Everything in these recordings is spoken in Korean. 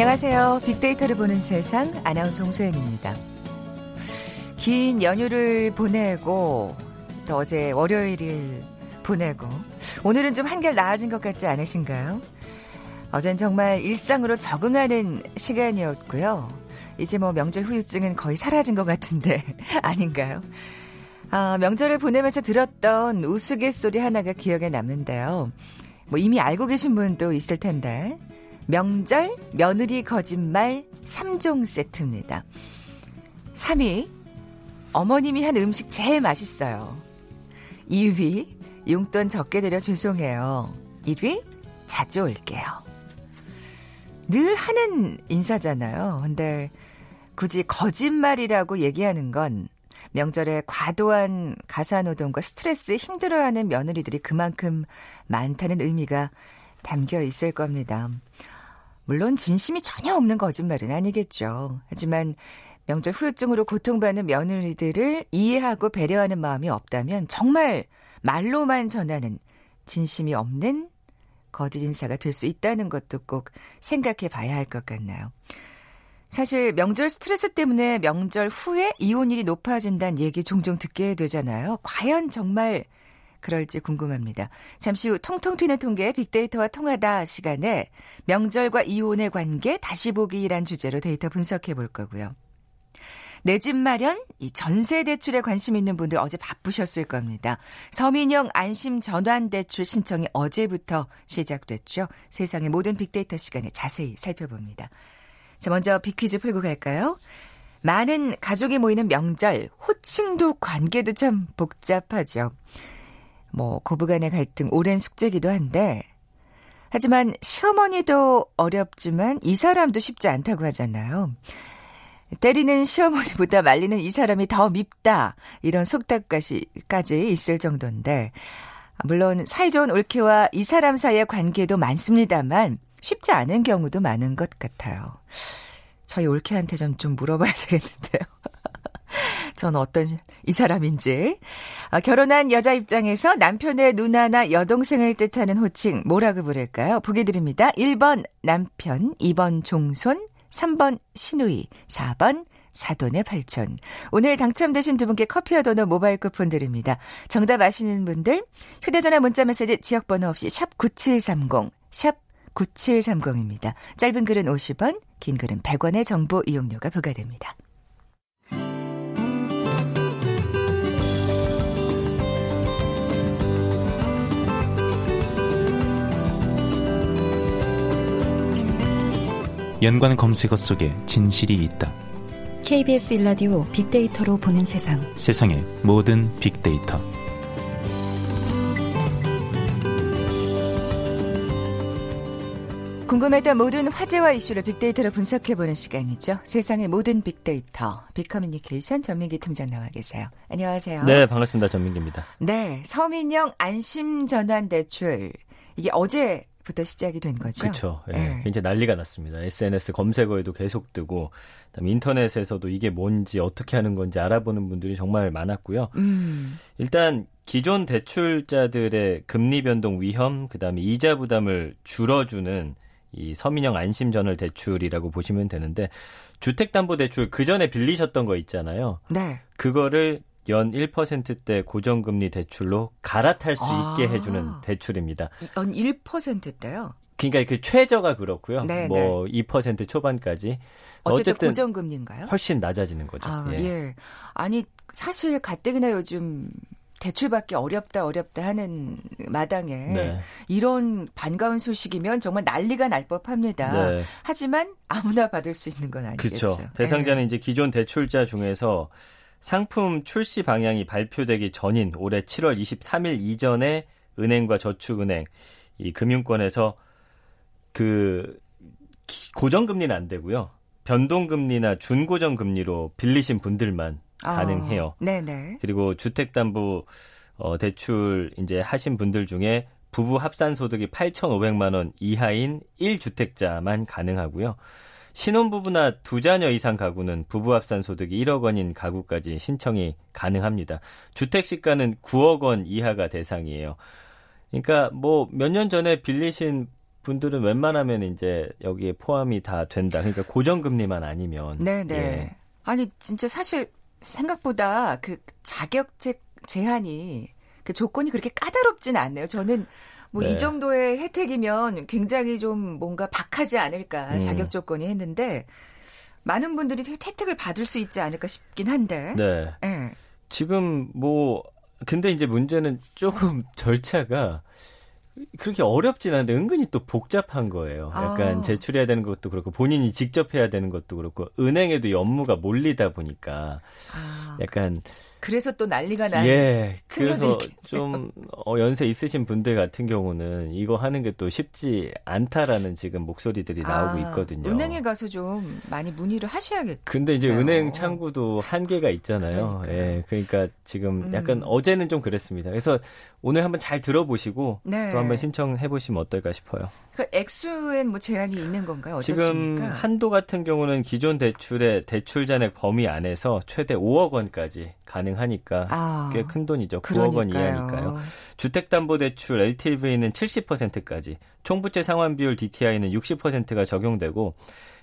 안녕하세요. 빅데이터를 보는 세상 아나운서 홍소연입니다. 긴 연휴를 보내고 또 어제 월요일을 보내고 오늘은 좀 한결 나아진 것 같지 않으신가요? 어젠 정말 일상으로 적응하는 시간이었고요. 이제 뭐 명절 후유증은 거의 사라진 것 같은데 아닌가요? 아, 명절을 보내면서 들었던 우스갯소리 하나가 기억에 남는데요. 뭐 이미 알고 계신 분도 있을 텐데 명절 며느리 거짓말 3종 세트입니다. 3위 어머님이 한 음식 제일 맛있어요. 2위 용돈 적게 드려 죄송해요. 1위 자주 올게요. 늘 하는 인사잖아요. 근데 굳이 거짓말이라고 얘기하는 건 명절에 과도한 가사노동과 스트레스 힘들어하는 며느리들이 그만큼 많다는 의미가 담겨 있을 겁니다. 물론 진심이 전혀 없는 거짓말은 아니겠죠. 하지만 명절 후유증으로 고통받는 며느리들을 이해하고 배려하는 마음이 없다면 정말 말로만 전하는 진심이 없는 거짓 인사가 될 수 있다는 것도 꼭 생각해 봐야 할 것 같나요? 사실 명절 스트레스 때문에 명절 후에 이혼율이 높아진다는 얘기 종종 듣게 되잖아요. 과연 정말 그럴지 궁금합니다. 잠시 후 통통 튀는 통계 빅데이터와 통하다 시간에 명절과 이혼의 관계 다시 보기란 주제로 데이터 분석해 볼 거고요. 내 집 마련, 이 전세 대출에 관심 있는 분들 어제 바쁘셨을 겁니다. 서민형 안심 전환 대출 신청이 어제부터 시작됐죠. 세상의 모든 빅데이터 시간에 자세히 살펴봅니다. 자, 먼저 빅퀴즈 풀고 갈까요? 많은 가족이 모이는 명절, 호칭도 관계도 참 복잡하죠. 뭐 고부간의 갈등 오랜 숙제기도 한데 하지만 시어머니도 어렵지만 이 사람도 쉽지 않다고 하잖아요. 때리는 시어머니보다 말리는 이 사람이 더 밉다 이런 속담까지 있을 정도인데 물론 사이좋은 올케와 이 사람 사이의 관계도 많습니다만 쉽지 않은 경우도 많은 것 같아요. 저희 올케한테 좀, 좀 물어봐야 되겠는데요. 전 어떤 이 사람인지. 아, 결혼한 여자 입장에서 남편의 누나나 여동생을 뜻하는 호칭 뭐라고 부를까요? 보기 드립니다. 1번 남편, 2번 종손, 3번 시누이, 4번 사돈의 팔촌. 오늘 당첨되신 두 분께 커피와 도넛 모바일 쿠폰 드립니다. 정답 아시는 분들 휴대전화 문자메시지 지역번호 없이 샵 9730, 샵 9730입니다. 짧은 글은 50원, 긴 글은 100원의 정보 이용료가 부과됩니다. 연관 검색어 속에 진실이 있다. KBS 일라디오 빅데이터로 보는 세상. 세상의 모든 빅데이터. 궁금했던 모든 화제와 이슈를 빅데이터로 분석해보는 시간이죠. 세상의 모든 빅데이터, 빅커뮤니케이션 전민기 팀장 나와 계세요. 안녕하세요. 네, 반갑습니다. 전민기입니다. 네, 서민영 안심 전환 대출. 이게 어제 부터 시작이 된 거죠. 그렇죠. 예, 네. 굉장히 난리가 났습니다. SNS 검색어에도 계속 뜨고 그다음에 인터넷에서도 이게 뭔지 어떻게 하는 건지 알아보는 분들이 정말 많았고요. 음. 일단 기존 대출자들의 금리 변동 위험 그다음에 이자 부담을 줄여주는 이 서민형 안심전월 대출이라고 보시면 되는데 주택담보대출 그 전에 빌리셨던 거 있잖아요. 네. 그거를 연 1%대 고정금리 대출로 갈아탈 수 아. 있게 해주는 대출입니다. 연 1%대요? 그러니까 그 최저가 그렇고요. 네, 뭐 네. 2% 초반까지 어쨌든, 어쨌든 고정금리인가요? 훨씬 낮아지는 거죠. 아, 예. 예. 아니 사실 가뜩이나 요즘 대출받기 어렵다 어렵다 하는 마당에 네. 이런 반가운 소식이면 정말 난리가 날 법합니다. 네. 하지만 아무나 받을 수 있는 건 아니겠죠. 그렇죠. 대상자는 네. 이제 기존 대출자 중에서 상품 출시 방향이 발표되기 전인 올해 7월 23일 이전에 은행과 저축은행 이 금융권에서 그 고정금리는 안 되고요. 변동금리나 준고정금리로 빌리신 분들만 아, 가능해요. 네네. 그리고 주택담보 어, 대출 이제 하신 분들 중에 부부 합산 소득이 8,500만 원 이하인 1주택자만 가능하고요. 신혼부부나 두 자녀 이상 가구는 부부 합산 소득이 1억 원인 가구까지 신청이 가능합니다. 주택 시가는 9억 원 이하가 대상이에요. 그러니까 뭐 몇 년 전에 빌리신 분들은 웬만하면 이제 여기에 포함이 다 된다. 그러니까 고정금리만 아니면. 네네. 예. 아니 진짜 사실 생각보다 그 자격제 제한이 그 조건이 그렇게 까다롭진 않네요. 저는 뭐이 네. 정도의 혜택이면 굉장히 좀 뭔가 박하지 않을까 음. 자격 조건이 했는데 많은 분들이 혜택을 받을 수 있지 않을까 싶긴 한데. 네. 네. 지금 뭐 근데 이제 문제는 조금 절차가 그렇게 어렵진 않은데 은근히 또 복잡한 거예요. 약간 아. 제출해야 되는 것도 그렇고 본인이 직접 해야 되는 것도 그렇고 은행에도 업무가 몰리다 보니까 아. 약간 그래서 또 난리가 나. 예. 그래서 좀 어, 연세 있으신 분들 같은 경우는 이거 하는 게 또 쉽지 않다라는 지금 목소리들이 아, 나오고 있거든요. 은행에 가서 좀 많이 문의를 하셔야겠죠. 근데 이제 은행 창구도 한계가 있잖아요. 그러니까요. 예. 그러니까 지금 음. 약간 음. 어제는 좀 그랬습니다. 그래서 오늘 한번 잘 들어보시고 네. 또 한번 신청해 보시면 어떨까 싶어요. 그 액수엔 뭐 제한이 있는 건가요? 어떻습니까? 지금 한도 같은 경우는 기존 대출의 대출 잔액 범위 안에서 최대 5억 원까지 가능하니까 아, 꽤큰 돈이죠. 9억 원 이하니까요. 주택담보대출 LTV는 70%까지, 총부채 상환 비율 DTI는 60%가 적용되고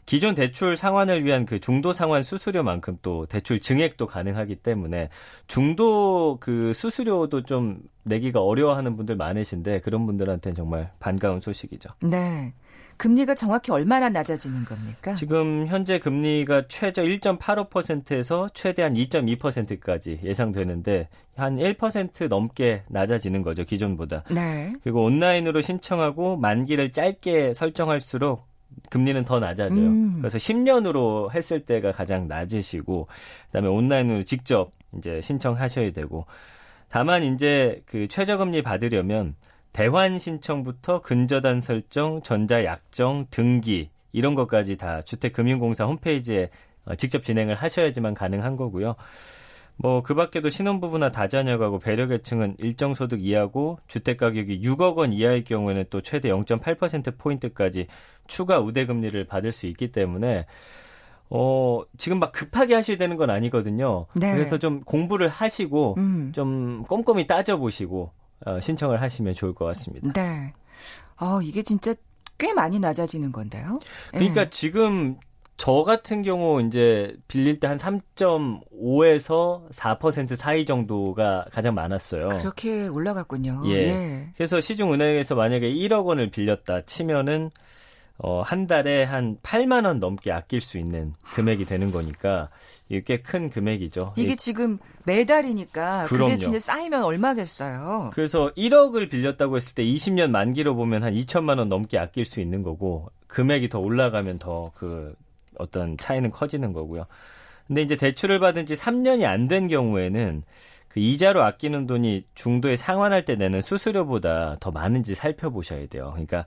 기존 대출 상환을 위한 그 중도 상환 수수료만큼 또 대출 증액도 가능하기 때문에 중도 그 수수료도 좀 내기가 어려워하는 분들 많으신데 그런 분들한테는 정말 반가운 소식이죠. 네. 금리가 정확히 얼마나 낮아지는 겁니까? 지금 현재 금리가 최저 1.85%에서 최대한 2.2%까지 예상되는데 한 1% 넘게 낮아지는 거죠, 기존보다. 네. 그리고 온라인으로 신청하고 만기를 짧게 설정할수록 금리는 더 낮아져요. 음. 그래서 10년으로 했을 때가 가장 낮으시고 그다음에 온라인으로 직접 이제 신청하셔야 되고 다만 이제 그 최저금리 받으려면 대환 신청부터 근저단 설정, 전자 약정, 등기 이런 것까지 다 주택금융공사 홈페이지에 어, 직접 진행을 하셔야지만 가능한 거고요. 뭐 그 밖에도 신혼부부나 다자녀가고 배려계층은 일정 소득 이하고 주택 가격이 6억 원 이하일 경우에는 또 최대 0.8% 포인트까지 추가 우대 금리를 받을 수 있기 때문에 어, 지금 막 급하게 하셔야 되는 건 아니거든요. 네. 그래서 좀 공부를 하시고 음. 좀 꼼꼼히 따져보시고 어, 신청을 하시면 좋을 것 같습니다. 네. 어, 이게 진짜 꽤 많이 낮아지는 건데요. 그러니까 네. 지금 저 같은 경우 이제 빌릴 때 한 3.5에서 4% 사이 정도가 가장 많았어요. 그렇게 올라갔군요. 예. 예. 그래서 시중 은행에서 만약에 1억 원을 빌렸다 치면은 어, 한 달에 한 8만 원 넘게 아낄 수 있는 금액이 되는 거니까 이게 꽤큰 금액이죠. 이게 예. 지금 매달이니까 그럼요. 그게 진짜 쌓이면 얼마겠어요. 그래서 1억을 빌렸다고 했을 때 20년 만기로 보면 한 2천만 원 넘게 아낄 수 있는 거고 금액이 더 올라가면 더 그 어떤 차이는 커지는 거고요. 근데 이제 대출을 받은 지 3년이 안 된 경우에는 그 이자로 아끼는 돈이 중도에 상환할 때 내는 수수료보다 더 많은지 살펴보셔야 돼요. 그러니까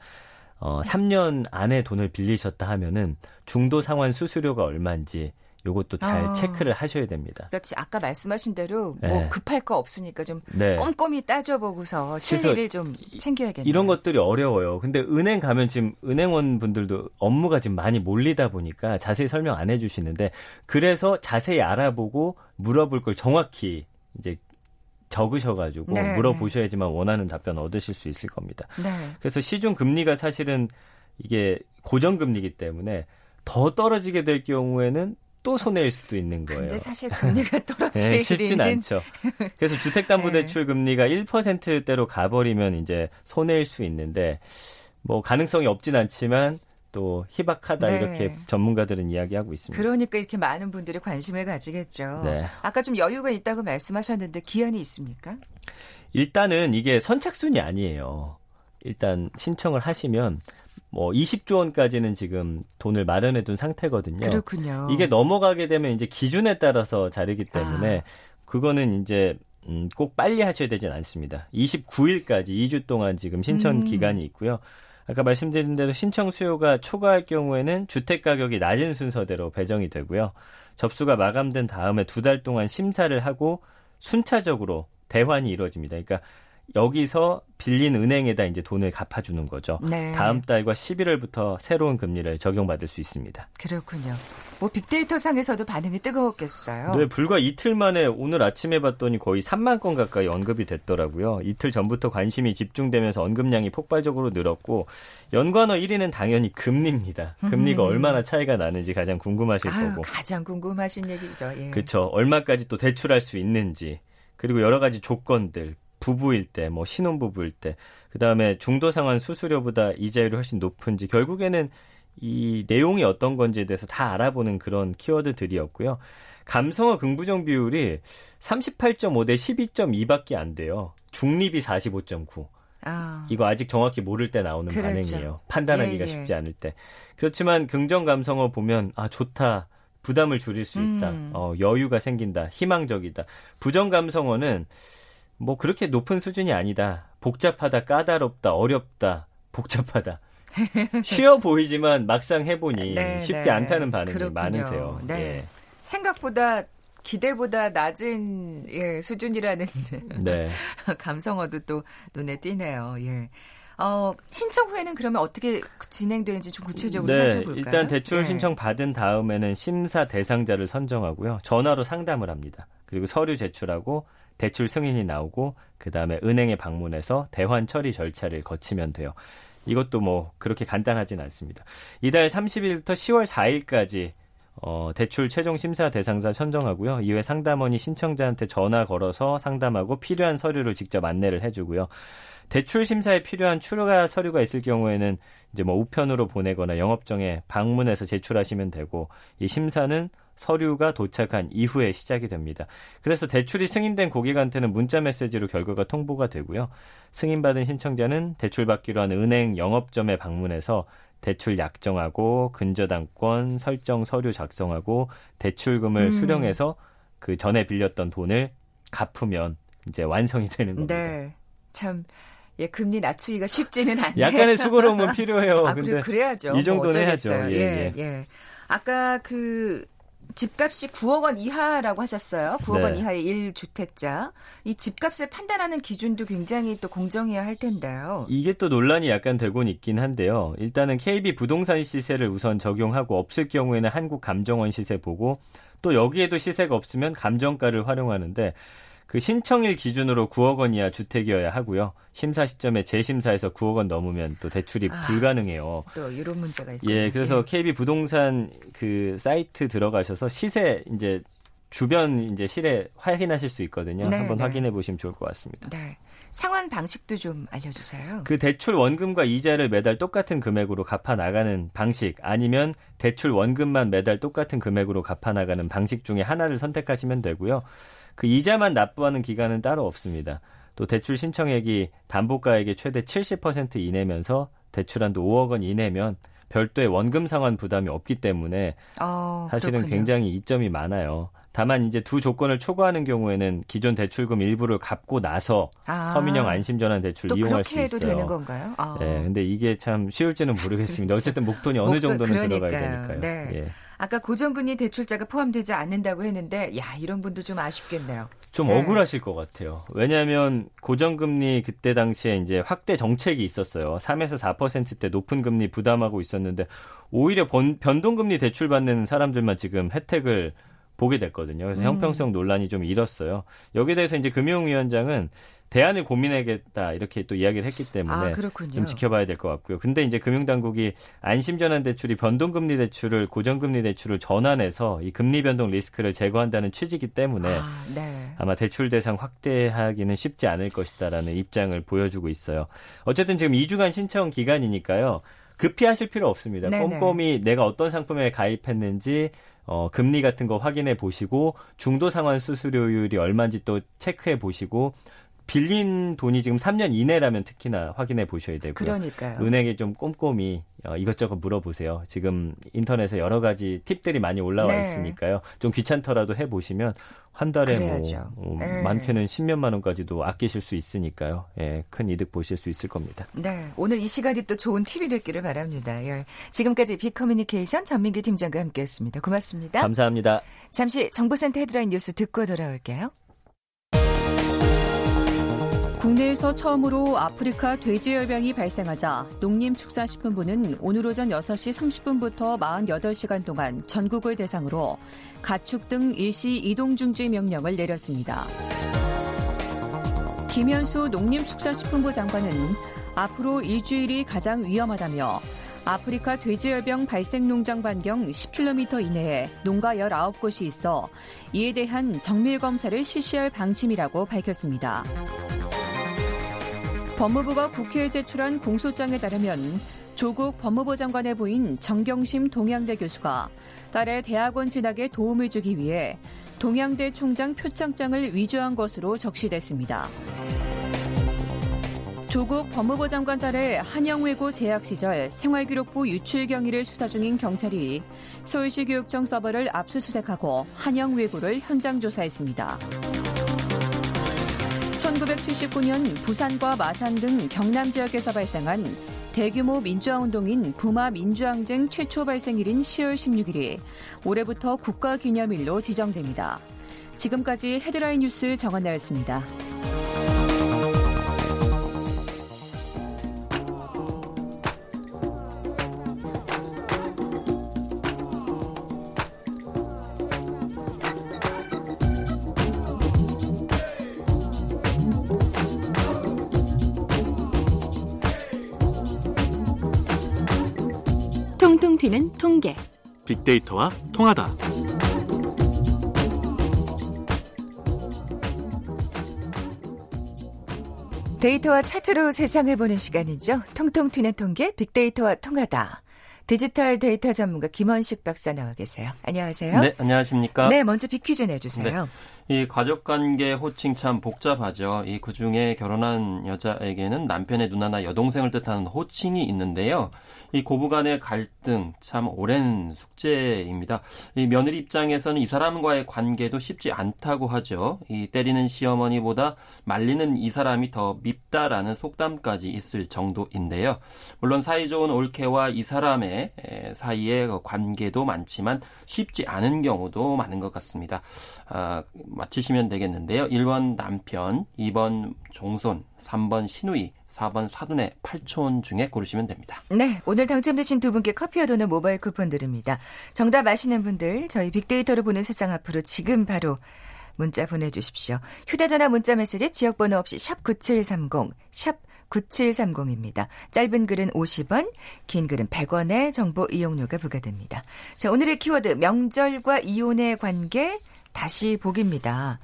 어, 3년 안에 돈을 빌리셨다 하면은 중도 상환 수수료가 얼마인지 요것도 잘 아. 체크를 하셔야 됩니다. 그렇지 아까 말씀하신 대로 뭐 네. 급할 거 없으니까 좀 네. 꼼꼼히 따져보고서 실리를 좀 챙겨야겠네요. 이런 것들이 어려워요. 근데 은행 가면 지금 은행원 분들도 업무가 지금 많이 몰리다 보니까 자세히 설명 안 해주시는데 그래서 자세히 알아보고 물어볼 걸 정확히 이제 적으셔가지고 네. 물어보셔야지만 원하는 답변 얻으실 수 있을 겁니다. 네. 그래서 시중 금리가 사실은 이게 고정금리이기 때문에 더 떨어지게 될 경우에는 또 손해일 수도 있는 거예요. 근데 사실 금리가 떨어지기 네, 쉽진 않죠. 그래서 주택담보대출 네. 금리가 1%대로 가버리면 이제 손해일 수 있는데 뭐 가능성이 없진 않지만 또 희박하다 네. 이렇게 전문가들은 이야기하고 있습니다. 그러니까 이렇게 많은 분들이 관심을 가지겠죠. 네. 아까 좀 여유가 있다고 말씀하셨는데 기한이 있습니까? 일단은 이게 선착순이 아니에요. 일단 신청을 하시면 뭐 20조 원까지는 지금 돈을 마련해 둔 상태거든요. 그렇군요. 이게 넘어가게 되면 이제 기준에 따라서 자르기 때문에 아. 그거는 이제 음, 꼭 빨리 하셔야 되진 않습니다. 29일까지 2주 동안 지금 신청 음. 기간이 있고요. 아까 말씀드린 대로 신청 수요가 초과할 경우에는 주택 가격이 낮은 순서대로 배정이 되고요. 접수가 마감된 다음에 두 달 동안 심사를 하고 순차적으로 대환이 이루어집니다. 그러니까 여기서 빌린 은행에다 이제 돈을 갚아주는 거죠. 네. 다음 달과 11월부터 새로운 금리를 적용받을 수 있습니다. 그렇군요. 뭐 빅데이터 상에서도 반응이 뜨거웠겠어요. 네, 불과 이틀 만에 오늘 아침에 봤더니 거의 3만 건 가까이 언급이 됐더라고요. 이틀 전부터 관심이 집중되면서 언급량이 폭발적으로 늘었고 연관어 1위는 당연히 금리입니다. 금리가 음. 얼마나 차이가 나는지 가장 궁금하실 아유, 거고. 가장 궁금하신 얘기죠. 예. 그렇죠. 얼마까지 또 대출할 수 있는지 그리고 여러 가지 조건들 부부일 때, 뭐 신혼부부일 때, 그 다음에 중도 상환 수수료보다 이자율이 훨씬 높은지 결국에는 이 내용이 어떤 건지에 대해서 다 알아보는 그런 키워드들이었고요. 감성어 긍부정 비율이 38.5 대 12.2밖에 안 돼요. 중립이 45.9. 아, 이거 아직 정확히 모를 때 나오는 그렇죠. 반응이에요. 판단하기가 예, 예. 쉽지 않을 때. 그렇지만 긍정 감성어 보면 아 좋다. 부담을 줄일 수 있다. 음. 어, 여유가 생긴다. 희망적이다. 부정 감성어는 뭐 그렇게 높은 수준이 아니다. 복잡하다, 까다롭다, 어렵다, 복잡하다. 쉬워 보이지만 막상 해보니 네, 쉽지 네. 않다는 반응이 그렇군요. 많으세요. 네. 예. 생각보다 기대보다 낮은 예, 수준이라는 네. 감성어도 또 눈에 띄네요. 예. 어, 신청 후에는 그러면 어떻게 진행되는지 좀 구체적으로 네, 살펴볼까요? 일단 대출 예. 신청 받은 다음에는 심사 대상자를 선정하고요. 전화로 상담을 합니다. 그리고 서류 제출하고 대출 승인이 나오고 그 다음에 은행에 방문해서 대환 처리 절차를 거치면 돼요. 이것도 뭐 그렇게 간단하진 않습니다. 이달 30일부터 10월 4일까지 어, 대출 최종 심사 대상자 선정하고요. 이후에 상담원이 신청자한테 전화 걸어서 상담하고 필요한 서류를 직접 안내를 해주고요. 대출 심사에 필요한 추가 서류가 있을 경우에는 이제 뭐 우편으로 보내거나 영업정에 방문해서 제출하시면 되고 이 심사는 서류가 도착한 이후에 시작이 됩니다. 그래서 대출이 승인된 고객한테는 문자 메시지로 결과가 통보가 되고요. 승인받은 신청자는 대출받기로 한 은행 영업점에 방문해서 대출 약정하고 근저당권 설정 서류 작성하고 대출금을 음. 수령해서 그 전에 빌렸던 돈을 갚으면 이제 완성이 되는 겁니다. 네. 참, 예, 금리 낮추기가 쉽지는 않네요. 약간의 수고로움은 필요해요. 아, 근데 그래, 그래야죠. 이 정도는 뭐 해야죠. 어쩌겠어요. 예, 예, 예. 아까 그 집값이 9억 원 이하라고 하셨어요. 9억 원 네. 이하의 1주택자. 이 집값을 판단하는 기준도 굉장히 또 공정해야 할 텐데요. 이게 또 논란이 약간 되곤 있긴 한데요. 일단은 KB 부동산 시세를 우선 적용하고 없을 경우에는 한국 감정원 시세 보고 또 여기에도 시세가 없으면 감정가를 활용하는데 그 신청일 기준으로 9억 원 이하 주택이어야 하고요. 심사 시점에 재심사에서 9억 원 넘으면 또 대출이 아. 불가능해요. 또 이런 문제가 있고. 예, 그래서 KB 부동산 그 사이트 들어가셔서 시세 이제 주변 이제 실에 확인하실 수 있거든요. 네, 한번 네. 확인해 보시면 좋을 것 같습니다. 네. 상환 방식도 좀 알려주세요. 그 대출 원금과 이자를 매달 똑같은 금액으로 갚아 나가는 방식 아니면 대출 원금만 매달 똑같은 금액으로 갚아 나가는 방식 중에 하나를 선택하시면 되고요. 그 이자만 납부하는 기간은 따로 없습니다. 또 대출 신청액이 담보가액의 최대 70% 이내면서 대출한도 5억 원 이내면 별도의 원금 상환 부담이 없기 때문에 어, 사실은. 굉장히 이점이 많아요. 다만 이제 두 조건을 초과하는 경우에는 기존 대출금 일부를 갚고 나서 아, 서민형 안심전환 대출을 또 이용할 수 그렇게 해도 있어요. 되는 건가요? 아. 예, 근데 이게 참 쉬울지는 모르겠습니다. 그렇죠. 어쨌든 목돈이 어느 목돈, 정도는 들어가야 그러니까요. 되니까요. 네. 예. 아까 고정금리 대출자가 포함되지 않는다고 했는데, 야 이런 분도 좀 아쉽겠네요. 좀 네. 억울하실 것 같아요. 왜냐하면 고정금리 그때 당시에 이제 확대 정책이 있었어요. 3에서 4%대 높은 금리 부담하고 있었는데 오히려 번- 변동금리 대출 받는 사람들만 지금 혜택을 보게 됐거든요. 그래서 음. 형평성 논란이 좀 일었어요. 여기에 대해서 이제 금융위원장은 대안을 고민하겠다 이렇게 또 이야기를 했기 때문에 아. 좀 지켜봐야 될 것 같고요. 근데 이제 금융당국이 안심전환 대출이 변동금리 대출을 고정금리 대출을 전환해서 이 금리 변동 리스크를 제거한다는 취지이기 때문에 아, 네. 아마 대출 대상 확대하기는 쉽지 않을 것이다라는 입장을 보여주고 있어요. 어쨌든 지금 2주간 신청 기간이니까요. 급히 하실 필요 없습니다. 네네. 꼼꼼히 내가 어떤 상품에 가입했는지 어, 금리 같은 거 확인해 보시고 중도 상환 수수료율이 얼마인지 또 체크해 보시고 빌린 돈이 지금 3년 이내라면 특히나 확인해 보셔야 되고요. 그러니까요. 은행에 좀 꼼꼼히 어, 이것저것 물어보세요. 지금 인터넷에 여러 가지 팁들이 많이 올라와 네. 있으니까요. 좀 귀찮더라도 해 보시면 한 달에 그래야죠. 뭐 어, 네. 많게는 10몇만 원까지도 아끼실 수 있으니까요. 예, 큰 이득 보실 수 있을 겁니다. 네, 오늘 이 시간이 또 좋은 팁이 됐기를 바랍니다. 예. 지금까지 빅커뮤니케이션 전민기 팀장과 함께했습니다. 고맙습니다. 감사합니다. 잠시 정보센터 헤드라인 뉴스 듣고 돌아올게요. 국내에서 처음으로 아프리카 돼지열병이 발생하자 농림축산식품부는 오늘 오전 6시 30분부터 48시간 동안 전국을 대상으로 가축 등 일시 이동 중지 명령을 내렸습니다. 김현수 농림축산식품부 장관은 앞으로 일주일이 가장 위험하다며 아프리카 돼지열병 발생 농장 반경 10km 이내에 농가 19곳이 있어 이에 대한 정밀 검사를 실시할 방침이라고 밝혔습니다. 법무부가 국회에 제출한 공소장에 따르면 조국 법무부 장관의 부인 정경심 동양대 교수가 딸의 대학원 진학에 도움을 주기 위해 동양대 총장 표창장을 위조한 것으로 적시됐습니다. 조국 법무부 장관 딸의 한영외고 재학 시절 생활기록부 유출 경위를 수사 중인 경찰이 서울시 교육청 서버를 압수수색하고 한영외고를 현장 조사했습니다. 1979년 부산과 마산 등 경남 지역에서 발생한 대규모 민주화운동인 부마 민주항쟁 최초 발생일인 10월 16일이 올해부터 국가기념일로 지정됩니다. 지금까지 헤드라인 뉴스 정한나였습니다. 튀는 통계. 빅데이터와 통하다. 데이터와 차트로 세상을 보는 시간이죠. 통통 튀는 통계 빅데이터와 통하다. 디지털 데이터 전문가 김원식 박사 나와 계세요. 안녕하세요. 네, 안녕하십니까? 네, 먼저 빅퀴즈 내주세요. 네. 이 가족 관계 호칭 참 복잡하죠. 이 그중에 결혼한 여자에게는 남편의 누나나 여동생을 뜻하는 호칭이 있는데요. 이 고부간의 갈등 참 오랜 숙제입니다. 이 며느리 입장에서는 이 사람과의 관계도 쉽지 않다고 하죠. 이 때리는 시어머니보다 말리는 이 사람이 더 밉다라는 속담까지 있을 정도인데요. 물론 사이좋은 올케와 이 사람의 사이의 관계도 많지만 쉽지 않은 경우도 많은 것 같습니다. 아, 맞히시면 되겠는데요. 1번 남편, 2번 종손, 3번 시누이, 4번 사돈의 8촌 중에 고르시면 됩니다. 네, 오늘 당첨되신 두 분께 커피와 도넛 모바일 쿠폰 드립니다. 정답 아시는 분들 저희 빅데이터를 보는 세상 앞으로 지금 바로 문자 보내주십시오. 휴대전화 문자 메시지 지역번호 없이 샵 9730, 샵 9730입니다. 짧은 글은 50원, 긴 글은 100원의 정보 이용료가 부과됩니다. 자, 오늘의 키워드 명절과 이혼의 관계 다시 보기입니다.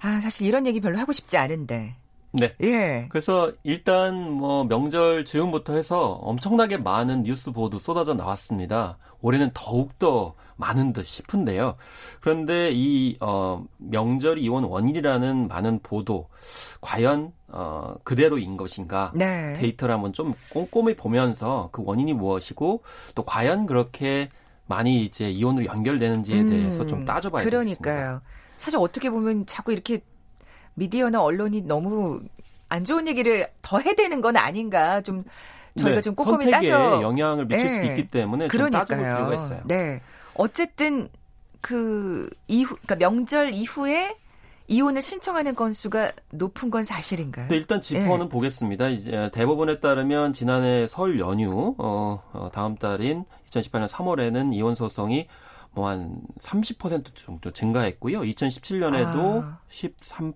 아, 사실 이런 얘기 별로 하고 싶지 않은데. 네. 예. 그래서 일단 뭐 명절 즈음부터 해서 엄청나게 많은 뉴스 보도 쏟아져 나왔습니다. 올해는 더욱더 많은 듯 싶은데요. 그런데 이 어, 명절 이혼 원인이라는 많은 보도 과연 어, 그대로인 것인가? 네. 데이터를 한번 좀 꼼꼼히 보면서 그 원인이 무엇이고 또 과연 그렇게 많이 이제 이혼으로 연결되는지에 대해서 음, 좀 따져봐야 그러니까요. 되겠습니다. 사실 어떻게 보면 자꾸 이렇게 미디어나 언론이 너무 안 좋은 얘기를 더 해대는 건 아닌가 좀 저희가 네, 좀 꼼꼼히 선택에 따져 영향을 미칠 수도 네. 있기 때문에 좀 따져볼 그러니까요. 필요가 있어요. 네. 어쨌든 그 이후 그러니까 명절 이후에 이혼을 신청하는 건수가 높은 건 사실인가요? 네, 일단 짚어는 예. 보겠습니다. 이제 대법원에 따르면 지난해 설 연휴 어, 어, 다음 달인 2018년 3월에는 이혼 소송이 뭐 한 30% 정도 증가했고요. 2017년에도 아. 13%,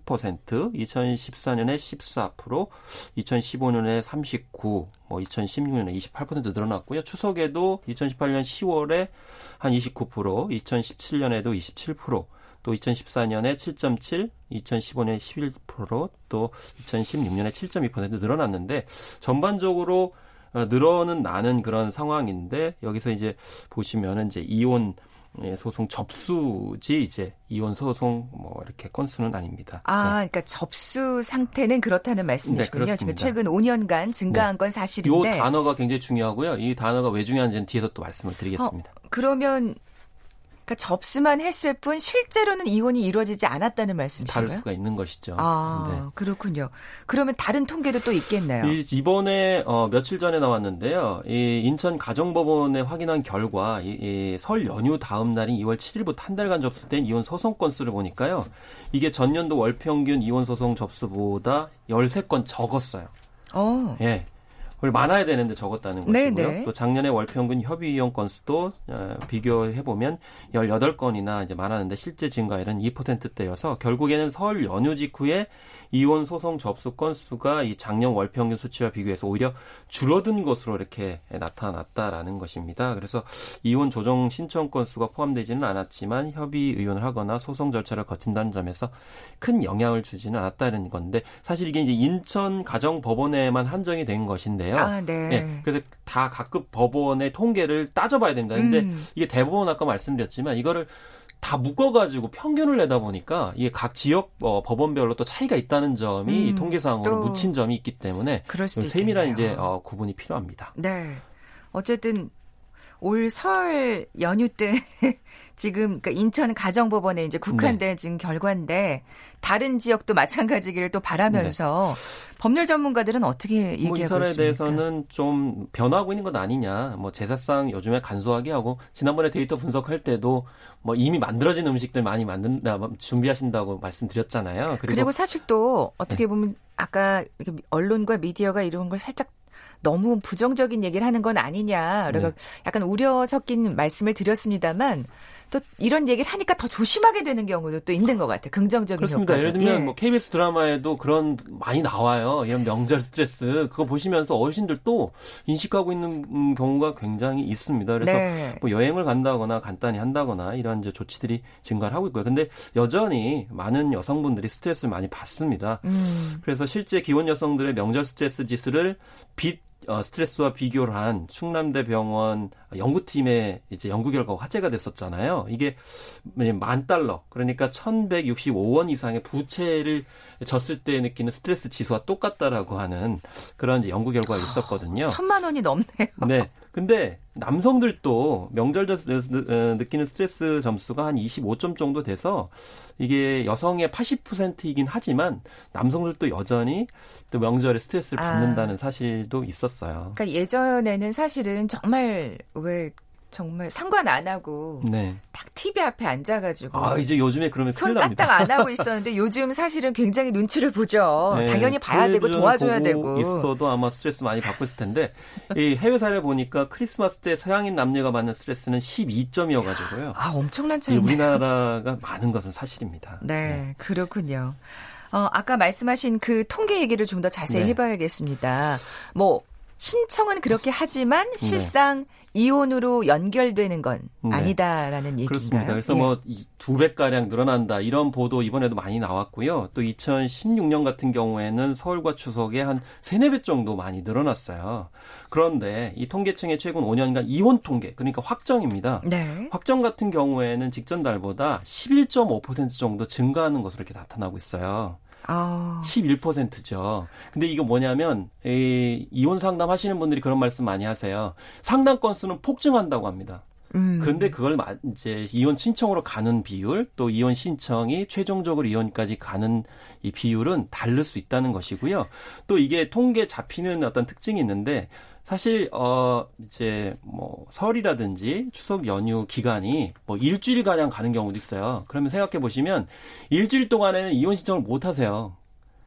2014년에 14%, 2015년에 39, 뭐 2016년에 28% 늘어났고요. 추석에도 2018년 10월에 한 29%, 2017년에도 27%, 또 2014년에 7.7, 2015년에 11%, 또 2016년에 7.2% 늘어났는데 전반적으로 어, 늘어는 나는 그런 상황인데 여기서 이제 보시면은 이제 이혼 예, 소송 접수지 이제 이혼 소송 뭐 이렇게 건수는 아닙니다. 아, 네. 그러니까 접수 상태는 그렇다는 말씀이시군요. 네, 지금. 최근 5년간 증가한 건요 사실인데. 단어가 굉장히 중요하고요. 이 단어가 왜 중요한지는 뒤에서 또 말씀을 드리겠습니다. 그러면 그러니까 접수만 했을 뿐 실제로는 이혼이 이루어지지 않았다는 말씀이신가요? 다를 수가 있는 것이죠. 아, 네. 그렇군요. 그러면 다른 통계도 또 있겠네요. 이, 이번에 어, 며칠 전에 나왔는데요. 이 인천 가정법원에 확인한 결과 이, 이, 설 연휴 다음 날인 2월 7일부터 한 달간 접수된 이혼 소송 건수를 보니까요. 이게 전년도 월 평균 이혼 소송 접수보다 13건 적었어요. 어. 예. 원래 많아야 되는데 적었다는 것이고요. 네네. 또 작년에 월 평균 협의 이혼 건수도 어, 비교해 보면 18건이나 이제 많았는데 실제 증가율은 2%대여서 결국에는 설 연휴 직후에 이혼 소송 접수 건수가 이 작년 월 평균 수치와 비교해서 오히려 줄어든 것으로 이렇게 나타났다라는 것입니다. 그래서 이혼 조정 신청 건수가 포함되지는 않았지만 협의 의논을 하거나 소송 절차를 거친다는 점에서 큰 영향을 주지는 않았다는 건데 사실 이게 이제 인천 가정법원에만 한정이 된 것인데 요. 아, 네. 예, 그래서 다 각급 법원의 통계를 따져봐야 됩니다. 근데 음. 이게 대법원 아까 말씀드렸지만 이거를 다 묶어가지고 평균을 내다 보니까 이게 각 지역 어, 법원별로 또 차이가 있다는 점이 음, 이 통계상으로 또 묻힌 점이 있기 때문에 세밀한 있겠네요. 이제 어, 구분이 필요합니다. 네. 어쨌든 올 설 연휴 때 지금 그러니까 인천 가정법원에 이제 국한된 지금 결과인데 다른 지역도 마찬가지기를 또 바라면서 법률 전문가들은 어떻게 뭐 얘기하고 이 사례에 있습니까? 대해서는 좀 변하고 있는 것 아니냐. 뭐 제사상 요즘에 간소하게 하고 지난번에 데이터 분석할 때도 뭐 이미 만들어진 음식들 많이 만든다 준비하신다고 말씀드렸잖아요. 그리고, 그리고, 사실 또 네. 어떻게 보면 아까 이렇게 언론과 미디어가 이런 걸 살짝 너무 부정적인 얘기를 하는 건 아니냐. 네. 약간 우려 섞인 말씀을 드렸습니다만 또 이런 얘기를 하니까 더 조심하게 되는 경우도 또 있는 것 같아요. 긍정적인 그렇습니다. 효과도. 예를 들면 예. 뭐 KBS 드라마에도 그런 많이 나와요. 이런 명절 스트레스 그거 보시면서 어르신들도 인식하고 있는 음, 경우가 굉장히 있습니다. 그래서 네. 뭐 여행을 간다거나 간단히 한다거나 이런 이제 조치들이 증가를 하고 있고요. 근데 여전히 많은 여성분들이 스트레스를 많이 받습니다. 음. 그래서 실제 기혼 여성들의 명절 스트레스 지수를 빚 어, 스트레스와 비교를 한 충남대 병원 연구팀의 이제 연구 결과가 화제가 됐었잖아요. 이게 만 달러, 그러니까 1,165원 이상의 부채를 졌을 때 느끼는 스트레스 지수와 똑같다라고 하는 그런 연구 결과가 있었거든요. 천만 원이 넘네요. 네. 근데 남성들도 명절 때 느끼는 스트레스 점수가 한 25점 정도 돼서 이게 여성의 80%이긴 하지만 남성들도 여전히 또 명절에 스트레스를 아. 받는다는 사실도 있었어요. 그러니까 예전에는 사실은 정말 왜 정말 상관 안 하고 네. 딱 TV 앞에 앉아가지고 아, 이제 요즘에 그러면 손. 까딱 안 하고 있었는데 요즘 사실은 굉장히 눈치를 보죠. 네, 당연히 봐야 되고 도와줘야 되고. 있어도 아마 스트레스 많이 받고 있을 텐데 이 해외 사례 보니까 크리스마스 때 서양인 남녀가 받는 스트레스는 12점이어가지고요. 아 엄청난 이 차이네. 우리나라가 많은 것은 사실입니다. 네, 그렇군요. 어, 아까 말씀하신 그 통계 얘기를 좀 더 자세히 네. 해봐야겠습니다. 뭐 신청은 그렇게 하지만 네. 실상 이혼으로 연결되는 건 네. 아니다라는 얘기인가요? 그렇습니다. 그래서 예. 뭐두 배가량 늘어난다 이런 보도 이번에도 많이 나왔고요. 또 2016년 같은 경우에는 서울과 추석에 한 3, 4배 정도 많이 늘어났어요. 그런데 이 통계청의 최근 5년간 이혼 통계, 그러니까 확정입니다. 네. 확정 같은 경우에는 직전 달보다 11.5% 정도 증가하는 것으로 이렇게 나타나고 있어요. 아, 11%죠. 근데 이거 뭐냐면 이 이혼 상담 하시는 분들이 그런 말씀 많이 하세요. 상담 건수는 폭증한다고 합니다. 음. 근데 그걸 마- 이제 이혼 신청으로 가는 비율 또 이혼 신청이 최종적으로 이혼까지 가는 이 비율은 다를 수 있다는 것이고요. 또 이게 통계 잡히는 어떤 특징이 있는데 사실 어 이제 뭐 설이라든지 추석 연휴 기간이 뭐 일주일 가량 가는 경우도 있어요. 그러면 생각해 보시면 일주일 동안에는 이혼 신청을 못 하세요.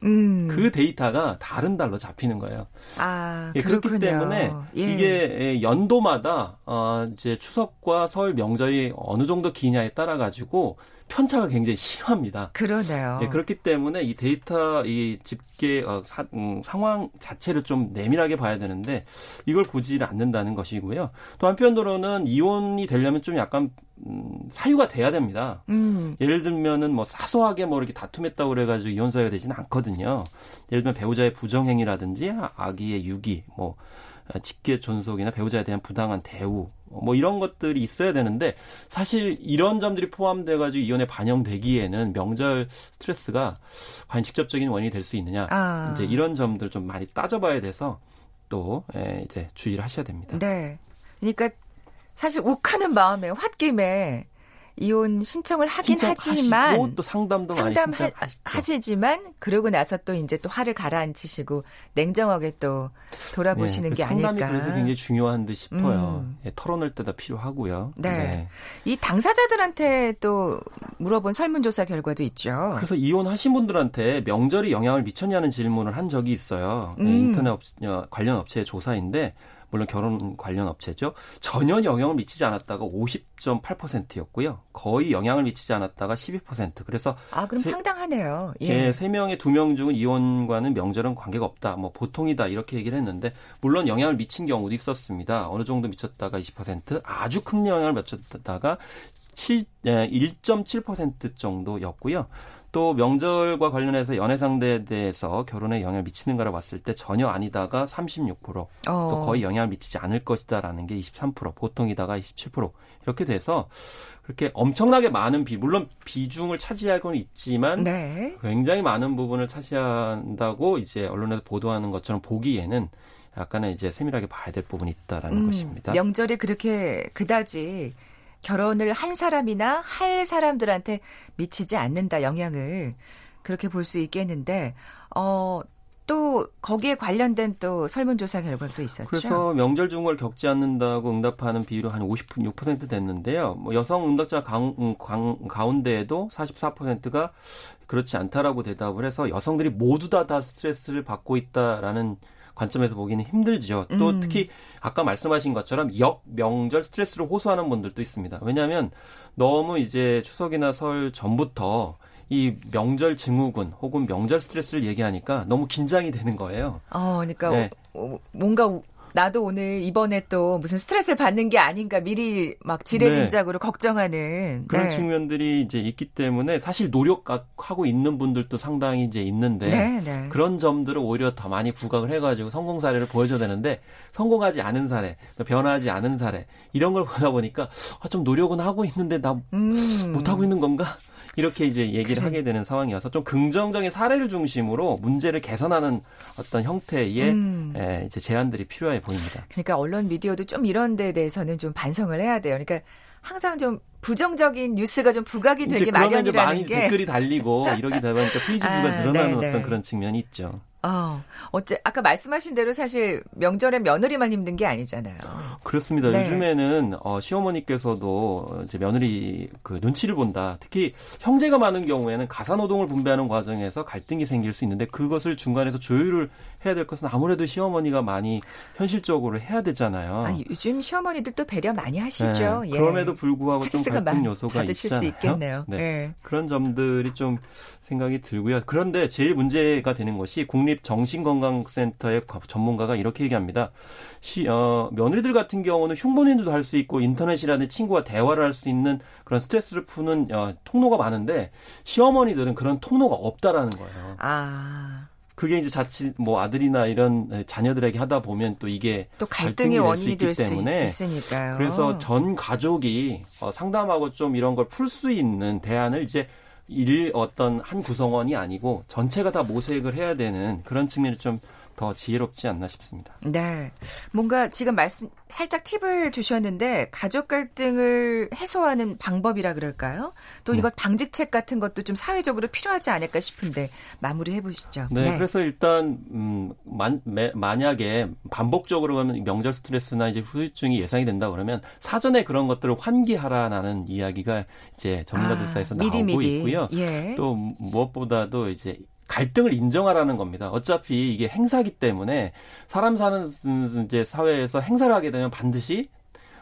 음. 그 데이터가 다른 달로 잡히는 거예요. 아, 예. 그렇기 때문에 예. 이게 연도마다 어 이제 추석과 설 명절이 어느 정도 기냐에 따라 가지고 편차가 굉장히 심합니다. 그러네요. 예, 그렇기 때문에 이 데이터 이 집계 어, 사- 음, 상황 자체를 좀 내밀하게 봐야 되는데 이걸 보지를 않는다는 것이고요. 또 한편으로는 이혼이 되려면 좀 약간 음, 사유가 돼야 됩니다. 음. 예를 들면은 뭐 사소하게 뭐 이렇게 다툼했다고 그래가지고 이혼 사유가 되지는 않거든요. 예를 들면 배우자의 부정행위라든지 아- 아기의 유기, 뭐 어, 직계 존속이나 배우자에 대한 부당한 대우, 뭐 이런 것들이 있어야 되는데 사실 이런 점들이 포함돼 가지고 이혼에 반영되기에는 명절 스트레스가 과연 직접적인 원인이 될 수 있느냐, 아. 이제 이런 점들 좀 많이 따져봐야 돼서 또 예, 이제 주의를 하셔야 됩니다. 네. 그러니까 사실 욱하는 마음에 홧김에 이혼 신청을 하긴 하지만 또 상담도 많이 신청하시죠. 하시지만 그러고 나서 또 이제 또 화를 가라앉히시고 냉정하게 또 돌아보시는 네, 게 상담이 아닐까. 그래서 굉장히 중요한 듯 싶어요. 음. 예, 털어낼 때도 필요하고요. 네. 이 당사자들한테 또 물어본 설문조사 결과도 있죠. 그래서 이혼하신 분들한테 명절이 영향을 미쳤냐는 질문을 한 적이 있어요. 네, 음. 인터넷 업, 어, 관련 업체의 조사인데 물론 결혼 관련 업체죠. 전혀 영향을 미치지 않았다가 50.8%였고요. 거의 영향을 미치지 않았다가 12%. 그래서 아, 그럼 세- 상당하네요. 예. 예, 세 명의 두 명 중은 이혼과는 명절은 관계가 없다. 뭐 보통이다 이렇게 얘기를 했는데 물론 영향을 미친 경우도 있었습니다. 어느 정도 미쳤다가 20%, 아주 큰 영향을 미쳤다가 7, 예, 1.7% 정도였고요. 또 명절과 관련해서 연애 상대에 대해서 결혼에 영향을 미치는가를 봤을 때 전혀 아니다가 36%, 또 어. 거의 영향을 미치지 않을 것이다라는 게 23%, 보통이다가 27% 이렇게 돼서 그렇게 엄청나게 많은 비 물론 비중을 차지하고는 있지만 네. 굉장히 많은 부분을 차지한다고 이제 언론에서 보도하는 것처럼 보기에는 약간은 이제 세밀하게 봐야 될 부분이 있다라는 음, 것입니다. 명절이 그렇게 그다지 결혼을 한 사람이나 할 사람들한테 미치지 않는다 영향을 그렇게 볼 수 있겠는데 어. 또 거기에 관련된 또 설문조사 결과도 있었죠. 그래서 명절 중을 겪지 않는다고 응답하는 비율은 한56% 됐는데요. 뭐 여성 응답자 강, 음, 강- 가운데에도 44%가 그렇지 않다라고 대답을 해서 여성들이 모두 다, 다 스트레스를 받고 있다라는 관점에서 보기는 힘들죠. 또 음. 특히 아까 말씀하신 것처럼 역 명절 스트레스를 호소하는 분들도 있습니다. 왜냐하면 너무 이제 추석이나 설 전부터 이 명절 증후군 혹은 명절 스트레스를 얘기하니까 너무 긴장이 되는 거예요. 어, 그러니까 네. 어, 뭔가 우- 나도 오늘 이번에 또 무슨 스트레스를 받는 게 아닌가 미리 막 지레짐작으로 걱정하는 네. 그런 네. 측면들이 이제 있기 때문에 사실 노력하고 있는 분들도 상당히 이제 있는데 네, 네. 그런 점들을 오히려 더 많이 부각을 해가지고 성공 사례를 보여줘야 되는데 성공하지 않은 사례, 변화하지 않은 사례 이런 걸 보다 보니까 아, 좀 노력은 하고 있는데 나 음. 못하고 있는 건가? 이렇게 이제 얘기를 그래. 하게 되는 상황이어서 좀 긍정적인 사례를 중심으로 문제를 개선하는 어떤 형태의 음. 에, 이제 제안들이 필요해 보입니다. 그러니까 언론 미디어도 좀 이런 데에 대해서는 좀 반성을 해야 돼요. 그러니까 항상 좀 부정적인 뉴스가 좀 부각이 되기 그러면 이제 마련이라는 많이 게 댓글이 달리고 이러기 다 보니까 페이지 아, view가 늘어나는 네, 어떤 네. 그런 측면이 있죠. 어, 어째 아까 말씀하신 대로 사실 명절에 며느리만 힘든 게 아니잖아요. 그렇습니다. 네. 요즘에는 어, 시어머니께서도 이제 며느리 그 눈치를 본다. 특히 형제가 많은 경우에는 가사 노동을 분배하는 과정에서 갈등이 생길 수 있는데 그것을 중간에서 조율을 해야 될 것은 아무래도 시어머니가 많이 현실적으로 해야 되잖아요. 아, 요즘 시어머니들도 배려 많이 하시죠. 네. 예. 그럼에도 불구하고 좀 갈등 요소가 받으실 있잖아요. 수 있겠네요. 네. 예. 그런 점들이 좀 생각이 들고요. 그런데 제일 문제가 되는 것이 국립 정신건강센터의 전문가가 이렇게 얘기합니다. 시, 어, 며느리들 같은 경우는 흉본인도 할 수 있고 인터넷이라는 친구와 대화를 할 수 있는 그런 스트레스를 푸는 어, 통로가 많은데 시어머니들은 그런 통로가 없다라는 거예요. 아, 그게 이제 자칫 뭐 아들이나 이런 자녀들에게 하다 보면 또 이게 또 갈등의 원인이 될수 될 있기 수 때문에 있으니까요. 그래서 전 가족이 어, 상담하고 좀 이런 걸 풀 수 있는 대안을 이제 일 어떤 한 구성원이 아니고 전체가 다 모색을 해야 되는 그런 측면이 좀 더 지혜롭지 않나 싶습니다. 네. 뭔가 지금 말씀, 살짝 팁을 주셨는데, 가족 갈등을 해소하는 방법이라 그럴까요? 또 네. 이것 방지책 같은 것도 좀 사회적으로 필요하지 않을까 싶은데, 마무리 해 보시죠. 네, 그래서 일단 음, 만, 매, 만약에 반복적으로 가면 명절 스트레스나 이제 후유증이 예상이 된다 그러면 사전에 그런 것들을 환기하라라는 이야기가 이제 전문가들 사이에서 나오고 아, 미리. 있고요. 예. 또 무엇보다도 이제 갈등을 인정하라는 겁니다. 어차피 이게 행사기 때문에 사람 사는 이제 사회에서 행사를 하게 되면 반드시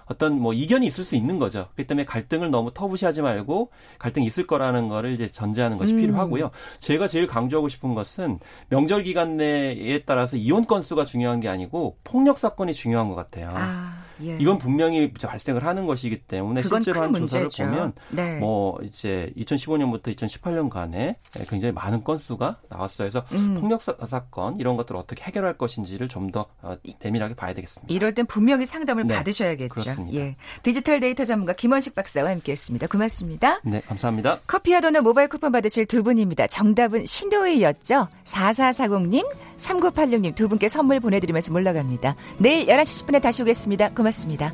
어떤 뭐 이견이 있을 수 있는 거죠. 그렇기 때문에 갈등을 너무 터부시하지 말고 갈등이 있을 거라는 거를 이제 전제하는 것이 음. 필요하고요. 제가 제일 강조하고 싶은 것은 명절 기간 내에 따라서 이혼 건수가 중요한 게 아니고 폭력 사건이 중요한 것 같아요. 아, 예. 이건 분명히 발생을 하는 것이기 때문에 실제로 큰한 조사를 문제죠. 보면 네. 뭐 이제 2015년부터 2018년간에 굉장히 많은 건수가 나왔어요. 그래서 음. 폭력 사- 사건 이런 것들을 어떻게 해결할 것인지를 좀더 어, 내밀하게 봐야 되겠습니다. 이럴 땐 분명히 상담을 네, 받으셔야겠죠. 그렇습니다. 예. 디지털 데이터 전문가 김원식 박사와 함께했습니다. 고맙습니다. 네, 감사합니다. 커피와 도넛 모바일 쿠폰 받으실 두 분입니다. 정답은 신도희였죠. 4440님, 3986님 두 분께 선물 보내드리면서 물러갑니다. 내일 11시 10분에 다시 오겠습니다. 고맙습니다.